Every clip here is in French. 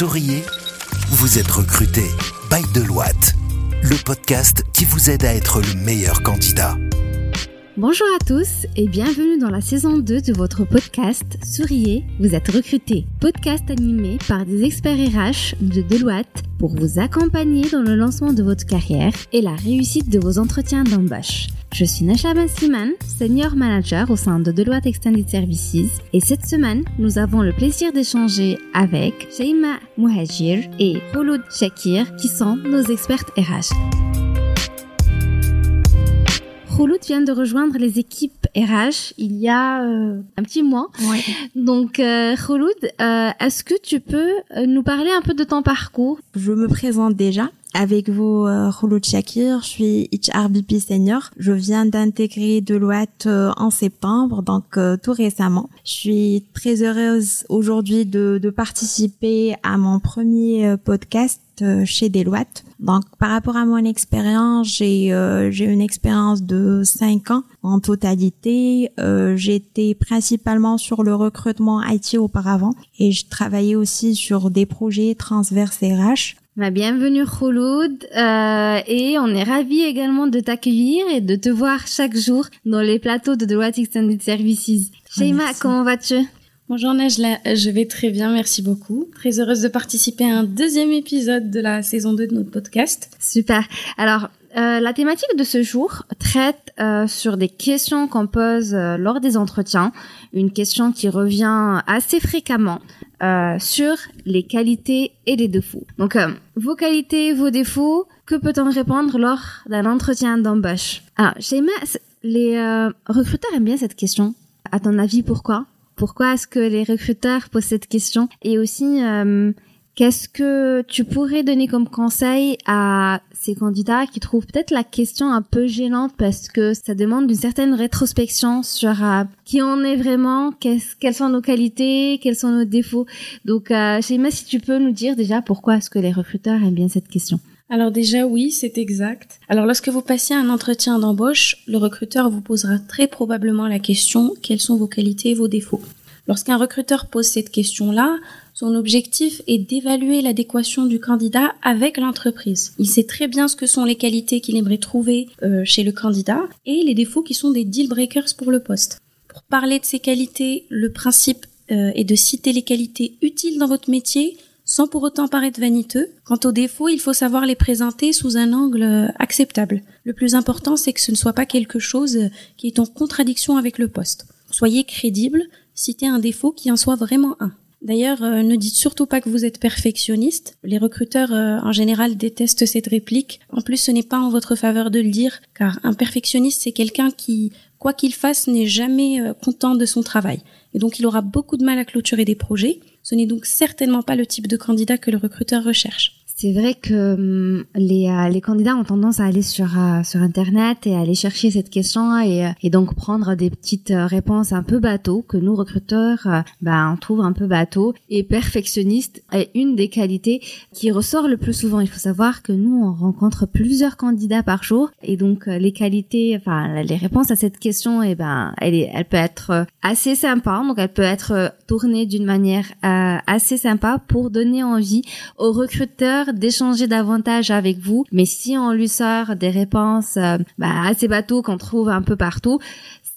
souriez Vous êtes recruté by Deloitte, le podcast qui vous aide à être le meilleur candidat. Bonjour à tous et bienvenue dans la saison 2 de votre podcast Souriez, vous êtes recruté. Podcast animé par des experts RH de Deloitte pour vous accompagner dans le lancement de votre carrière et la réussite de vos entretiens d'embauche. Je suis Nasha Sliman, Senior Manager au sein de Deloitte Extended Services et cette semaine, nous avons le plaisir d'échanger avec Sheima Mouhajir et Khouloud Shakir qui sont nos expertes RH. Khouloud vient de rejoindre les équipes RH il y a euh, un petit mois. Donc euh, euh, est-ce que tu peux euh, nous parler un peu de ton parcours? Je me présente déjà. Avec vous, euh, Khouloud Shakir, je suis HRBP senior. Je viens d'intégrer Deloitte euh, en septembre, donc euh, tout récemment. Je suis très heureuse aujourd'hui de, de participer à mon premier euh, podcast euh, chez Deloitte. Donc, par rapport à mon expérience, j'ai euh, j'ai une expérience de cinq ans en totalité. Euh, J'étais principalement sur le recrutement IT auparavant et je travaillais aussi sur des projets transverses RH. Ma bienvenue Khouloud euh, et on est ravis également de t'accueillir et de te voir chaque jour dans les plateaux de Deloitte Extended Services. Sheima, merci. comment vas-tu? Bonjour Najla, je vais très bien, merci beaucoup. Très heureuse de participer à un deuxième épisode de la saison 2 de notre podcast. Super. Alors, euh, la thématique de ce jour traite euh, sur des questions qu'on pose euh, lors des entretiens. Une question qui revient assez fréquemment euh, sur les qualités et les défauts. Donc, euh, vos qualités, vos défauts, que peut-on répondre lors d'un entretien d'embauche? Alors, Sheima, c- les euh, recruteurs aiment bien cette question. À ton avis, pourquoi? Pourquoi est-ce que les recruteurs posent cette question? Et aussi, Qu'est-ce que tu pourrais donner comme conseil à ces candidats qui trouvent peut-être la question un peu gênante parce que ça demande une certaine rétrospection sur euh, qui on est vraiment, qu'est-ce- quelles sont nos qualités, quels sont nos défauts. Donc, euh, Sheima, si tu peux nous dire déjà pourquoi est-ce que les recruteurs aiment bien cette question. Alors déjà oui, c'est exact. Alors lorsque vous passez un entretien d'embauche, le recruteur vous posera très probablement la question quelles sont vos qualités et vos défauts. Lorsqu'un recruteur pose cette question-là, son objectif est d'évaluer l'adéquation du candidat avec l'entreprise. Il sait très bien ce que sont les qualités qu'il aimerait trouver euh, chez le candidat et les défauts qui sont des deal breakers pour le poste. Pour parler de ces qualités, le principe euh, est de citer les qualités utiles dans votre métier sans pour autant paraître vaniteux. Quant aux défauts, il faut savoir les présenter sous un angle euh, acceptable. Le plus important, c'est que ce ne soit pas quelque chose qui est en contradiction avec le poste. Soyez crédible, citez un défaut qui en soit vraiment un. D'ailleurs, euh, ne dites surtout pas que vous êtes perfectionniste. Les recruteurs, euh, en général, détestent cette réplique. En plus, ce n'est pas en votre faveur de le dire, car un perfectionniste, c'est quelqu'un qui, quoi qu'il fasse, n'est jamais euh, content de son travail. Et donc, il aura beaucoup de mal à clôturer des projets. Ce n'est donc certainement pas le type de candidat que le recruteur recherche. C'est vrai que hum, les, euh, les candidats ont tendance à aller sur, euh, sur Internet et à aller chercher cette question et, euh, et donc prendre des petites réponses un peu bateau que nous, recruteurs, ben, on trouve un peu bateau. Et perfectionniste est une des qualités qui ressort le plus souvent. Il faut savoir que nous, on rencontre plusieurs candidats par jour et donc les qualités, enfin les réponses à cette question, et ben, elle, est, elle peut être assez sympa. Donc elle peut être tournée d'une manière euh, assez sympa pour donner envie au recruteur d'échanger davantage avec vous. Mais si on lui sort des réponses euh, bah, assez bateaux qu'on trouve un peu partout,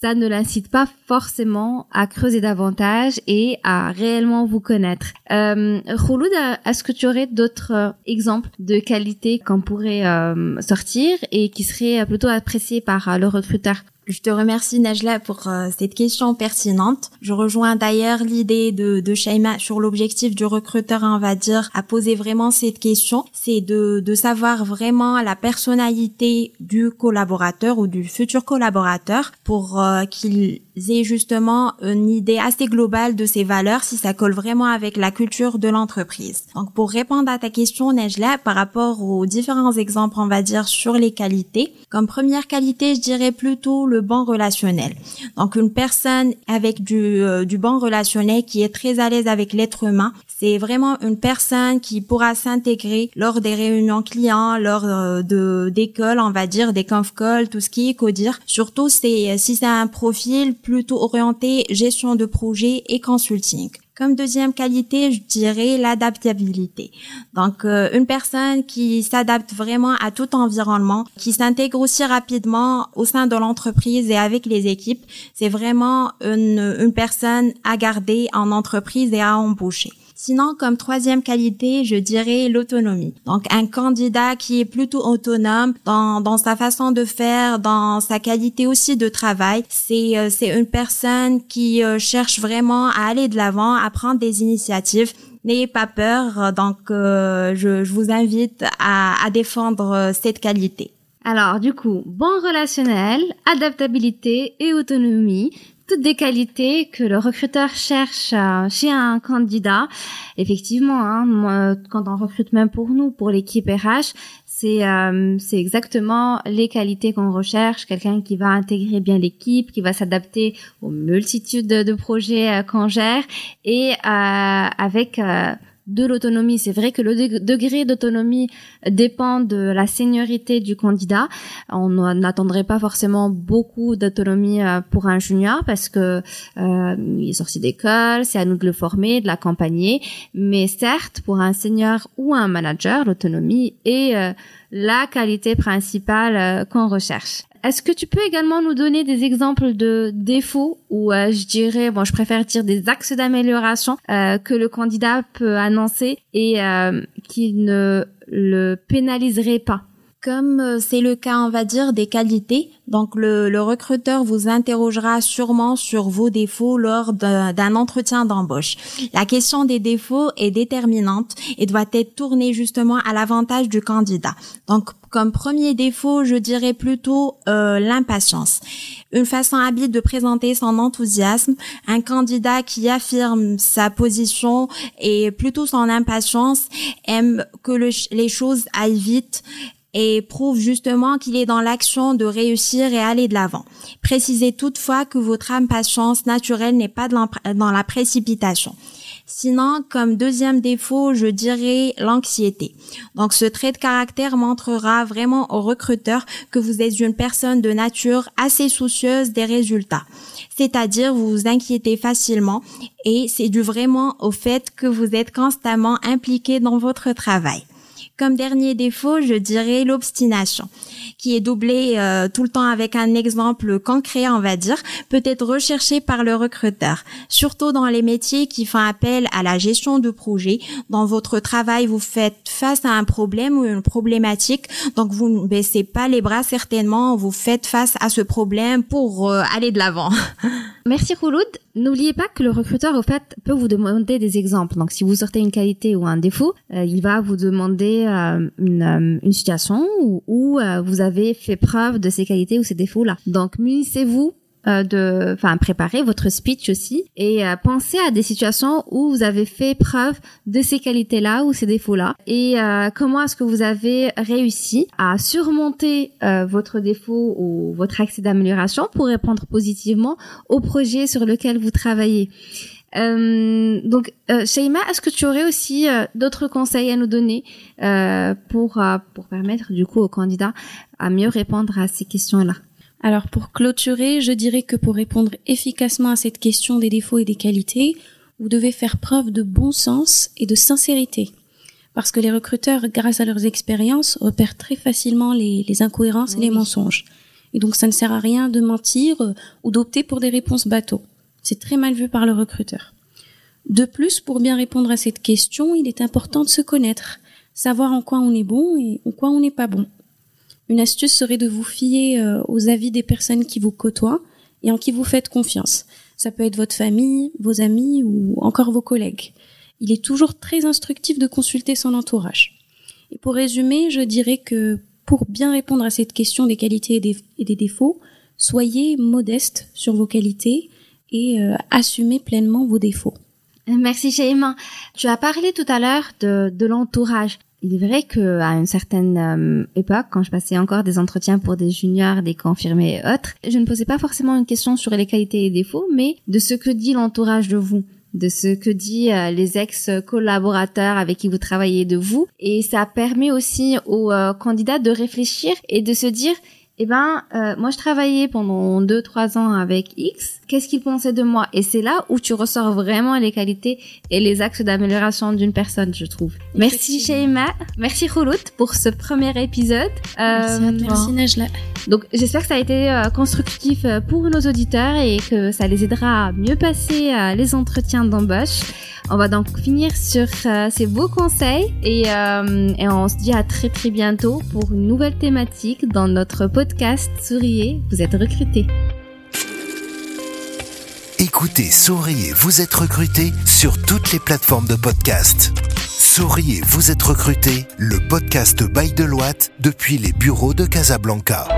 ça ne l'incite pas forcément à creuser davantage et à réellement vous connaître. Euh, Khouloud, est-ce que tu aurais d'autres euh, exemples de qualités qu'on pourrait euh, sortir et qui seraient plutôt appréciées par euh, le recruteur? Je te remercie Najla pour euh, cette question pertinente. Je rejoins d'ailleurs l'idée de, de sur l'objectif du recruteur, on va dire, à poser vraiment cette question. C'est de, de savoir vraiment la personnalité du collaborateur ou du futur collaborateur pour euh, qu'il ait justement une idée assez globale de ses valeurs, si ça colle vraiment avec la culture de l'entreprise. Donc pour répondre à ta question Najla, par rapport aux différents exemples, on va dire, sur les qualités, comme première qualité, je dirais plutôt le bon relationnel. Donc une personne avec du, euh, du bon relationnel qui est très à l'aise avec l'être humain, c'est vraiment une personne qui pourra s'intégrer lors des réunions clients, lors euh, de d'école, on va dire des conf calls, tout ce qui est codir. Surtout c'est si c'est un profil plutôt orienté gestion de projet et consulting. Comme deuxième qualité, je dirais l'adaptabilité. Donc, euh, une personne qui s'adapte vraiment à tout environnement, qui s'intègre aussi rapidement au sein de l'entreprise et avec les équipes, c'est vraiment une, une personne à garder en entreprise et à embaucher. Sinon, comme troisième qualité, je dirais l'autonomie. Donc, un candidat qui est plutôt autonome dans, dans sa façon de faire, dans sa qualité aussi de travail. C'est euh, c'est une personne qui euh, cherche vraiment à aller de l'avant, à prendre des initiatives. N'ayez pas peur. Donc, euh, je, je vous invite à, à défendre cette qualité. Alors, du coup, bon relationnel, adaptabilité et autonomie, toutes des qualités que le recruteur cherche euh, chez un candidat. Effectivement, hein, quand on recrute même pour nous, pour l'équipe RH, c'est euh, c'est exactement les qualités qu'on recherche quelqu'un qui va intégrer bien l'équipe qui va s'adapter aux multitudes de, projets euh, qu'on gère et euh, avec de l'autonomie. C'est vrai que le degré d'autonomie dépend de la seniorité du candidat. On n'attendrait pas forcément beaucoup d'autonomie euh, pour un junior parce que euh, il est sorti d'école, c'est à nous de le former, de l'accompagner. Mais certes, pour un senior ou un manager, l'autonomie est euh, la qualité principale qu'on recherche. Est-ce que tu peux également nous donner des exemples de défauts ou euh, je dirais, bon, je préfère dire des axes d'amélioration euh, que le candidat peut annoncer et euh, qui ne le pénaliserait pas? Comme euh, c'est le cas, on va dire, des qualités, donc le, le recruteur vous interrogera sûrement sur vos défauts lors d'un entretien d'embauche. La question des défauts est déterminante et doit être tournée justement à l'avantage du candidat. Donc comme premier défaut, je dirais plutôt euh, l'impatience. Une façon habile de présenter son enthousiasme. Un candidat qui affirme sa position et plutôt son impatience aime que les choses aillent vite et prouve justement qu'il est dans l'action de réussir et aller de l'avant. Précisez toutefois que votre impatience naturelle n'est pas dans la précipitation. Sinon, comme deuxième défaut, je dirais l'anxiété. Donc, ce trait de caractère montrera vraiment au recruteur que vous êtes une personne de nature assez soucieuse des résultats. C'est-à-dire, vous vous inquiétez facilement et c'est dû vraiment au fait que vous êtes constamment impliqué dans votre travail. Comme dernier défaut, je dirais l'obstination, qui est doublée euh, tout le temps avec un exemple concret, on va dire, peut être recherché par le recruteur, surtout dans les métiers qui font appel à la gestion de projet. Dans votre travail, vous faites face à un problème ou une problématique, donc vous ne baissez pas les bras certainement, vous faites face à ce problème pour euh, aller de l'avant. Merci Rouloud. N'oubliez pas que le recruteur, au fait, peut vous demander des exemples. Donc, si vous sortez une qualité ou un défaut, euh, il va vous demander euh, une, euh, une, situation où, où vous avez fait preuve de ces qualités ou ces défauts-là. Donc, munissez-vous de, enfin, préparer votre speech aussi et euh, penser à des situations où vous avez fait preuve de ces qualités-là ou ces défauts-là et euh, comment est-ce que vous avez réussi à surmonter votre défaut ou votre accès d'amélioration pour répondre positivement au projet sur lequel vous travaillez? Euh, donc, euh, Shaima, est-ce que tu aurais aussi d'autres conseils à nous donner pour pour permettre du coup aux candidats à mieux répondre à ces questions-là? Alors pour clôturer, je dirais que pour répondre efficacement à cette question des défauts et des qualités, vous devez faire preuve de bon sens et de sincérité. Parce que les recruteurs, grâce à leurs expériences, repèrent très facilement les, incohérences et les mensonges. Et donc ça ne sert à rien de mentir euh, ou d'opter pour des réponses bateaux. C'est très mal vu par le recruteur. De plus, pour bien répondre à cette question, il est important de se connaître, savoir en quoi on est bon et en quoi on n'est pas bon. Une astuce serait de vous fier euh, aux avis des personnes qui vous côtoient et en qui vous faites confiance. Ça peut être votre famille, vos amis ou encore vos collègues. Il est toujours très instructif de consulter son entourage. Et pour résumer, je dirais que pour bien répondre à cette question des qualités et des, défauts, soyez modeste sur vos qualités et euh, assumez pleinement vos défauts. Merci Shaima. Tu as parlé tout à l'heure de, de l'entourage. Il est vrai que à une certaine euh, époque, quand je passais encore des entretiens pour des juniors, des confirmés et autres, je ne posais pas forcément une question sur les qualités et défauts, mais de ce que dit l'entourage de vous de ce que dit euh, les ex-collaborateurs avec qui vous travaillez de vous. Et ça permet aussi aux euh, candidats de réfléchir et de se dire eh ben, euh, moi je travaillais pendant deux trois ans avec X. Qu'est-ce qu'il pensait de moi? Et c'est là où tu ressors vraiment les qualités et les axes d'amélioration d'une personne, je trouve. Merci Sheima, merci Khoulout pour ce premier épisode. Euh, merci, Najla. Donc j'espère que ça a été euh, constructif pour nos auditeurs et que ça les aidera à mieux passer les entretiens d'embauche. On va donc finir sur ces beaux conseils et, et on se dit à très très bientôt pour une nouvelle thématique dans notre podcast Souriez, vous êtes recruté. Écoutez Souriez, vous êtes recruté sur toutes les plateformes de podcast. Souriez, vous êtes recruté, le podcast Bail de Loite depuis les bureaux de Casablanca.